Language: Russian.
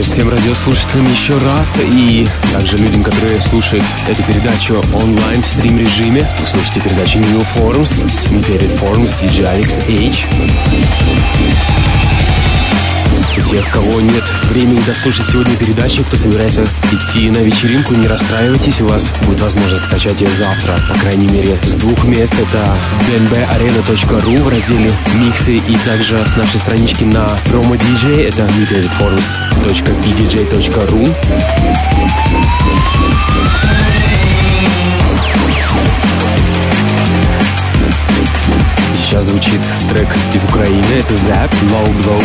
радиослушателям еще раз и также людям, которые слушают эту передачу онлайн в стрим-режиме. Вы слушаете передачу New Forums с Mutated Forums DJ Alex H. Тех, кого нет времени дослушать сегодня передачи, кто собирается идти на вечеринку, не расстраивайтесь, у вас будет возможность скачать ее завтра, по крайней мере, с двух мест. Это dnbarena.ru в разделе миксы и также с нашей странички на промо DJ, это mutedforums.pdj.ru. Сейчас звучит трек из Украины, это Zap, Low Blow.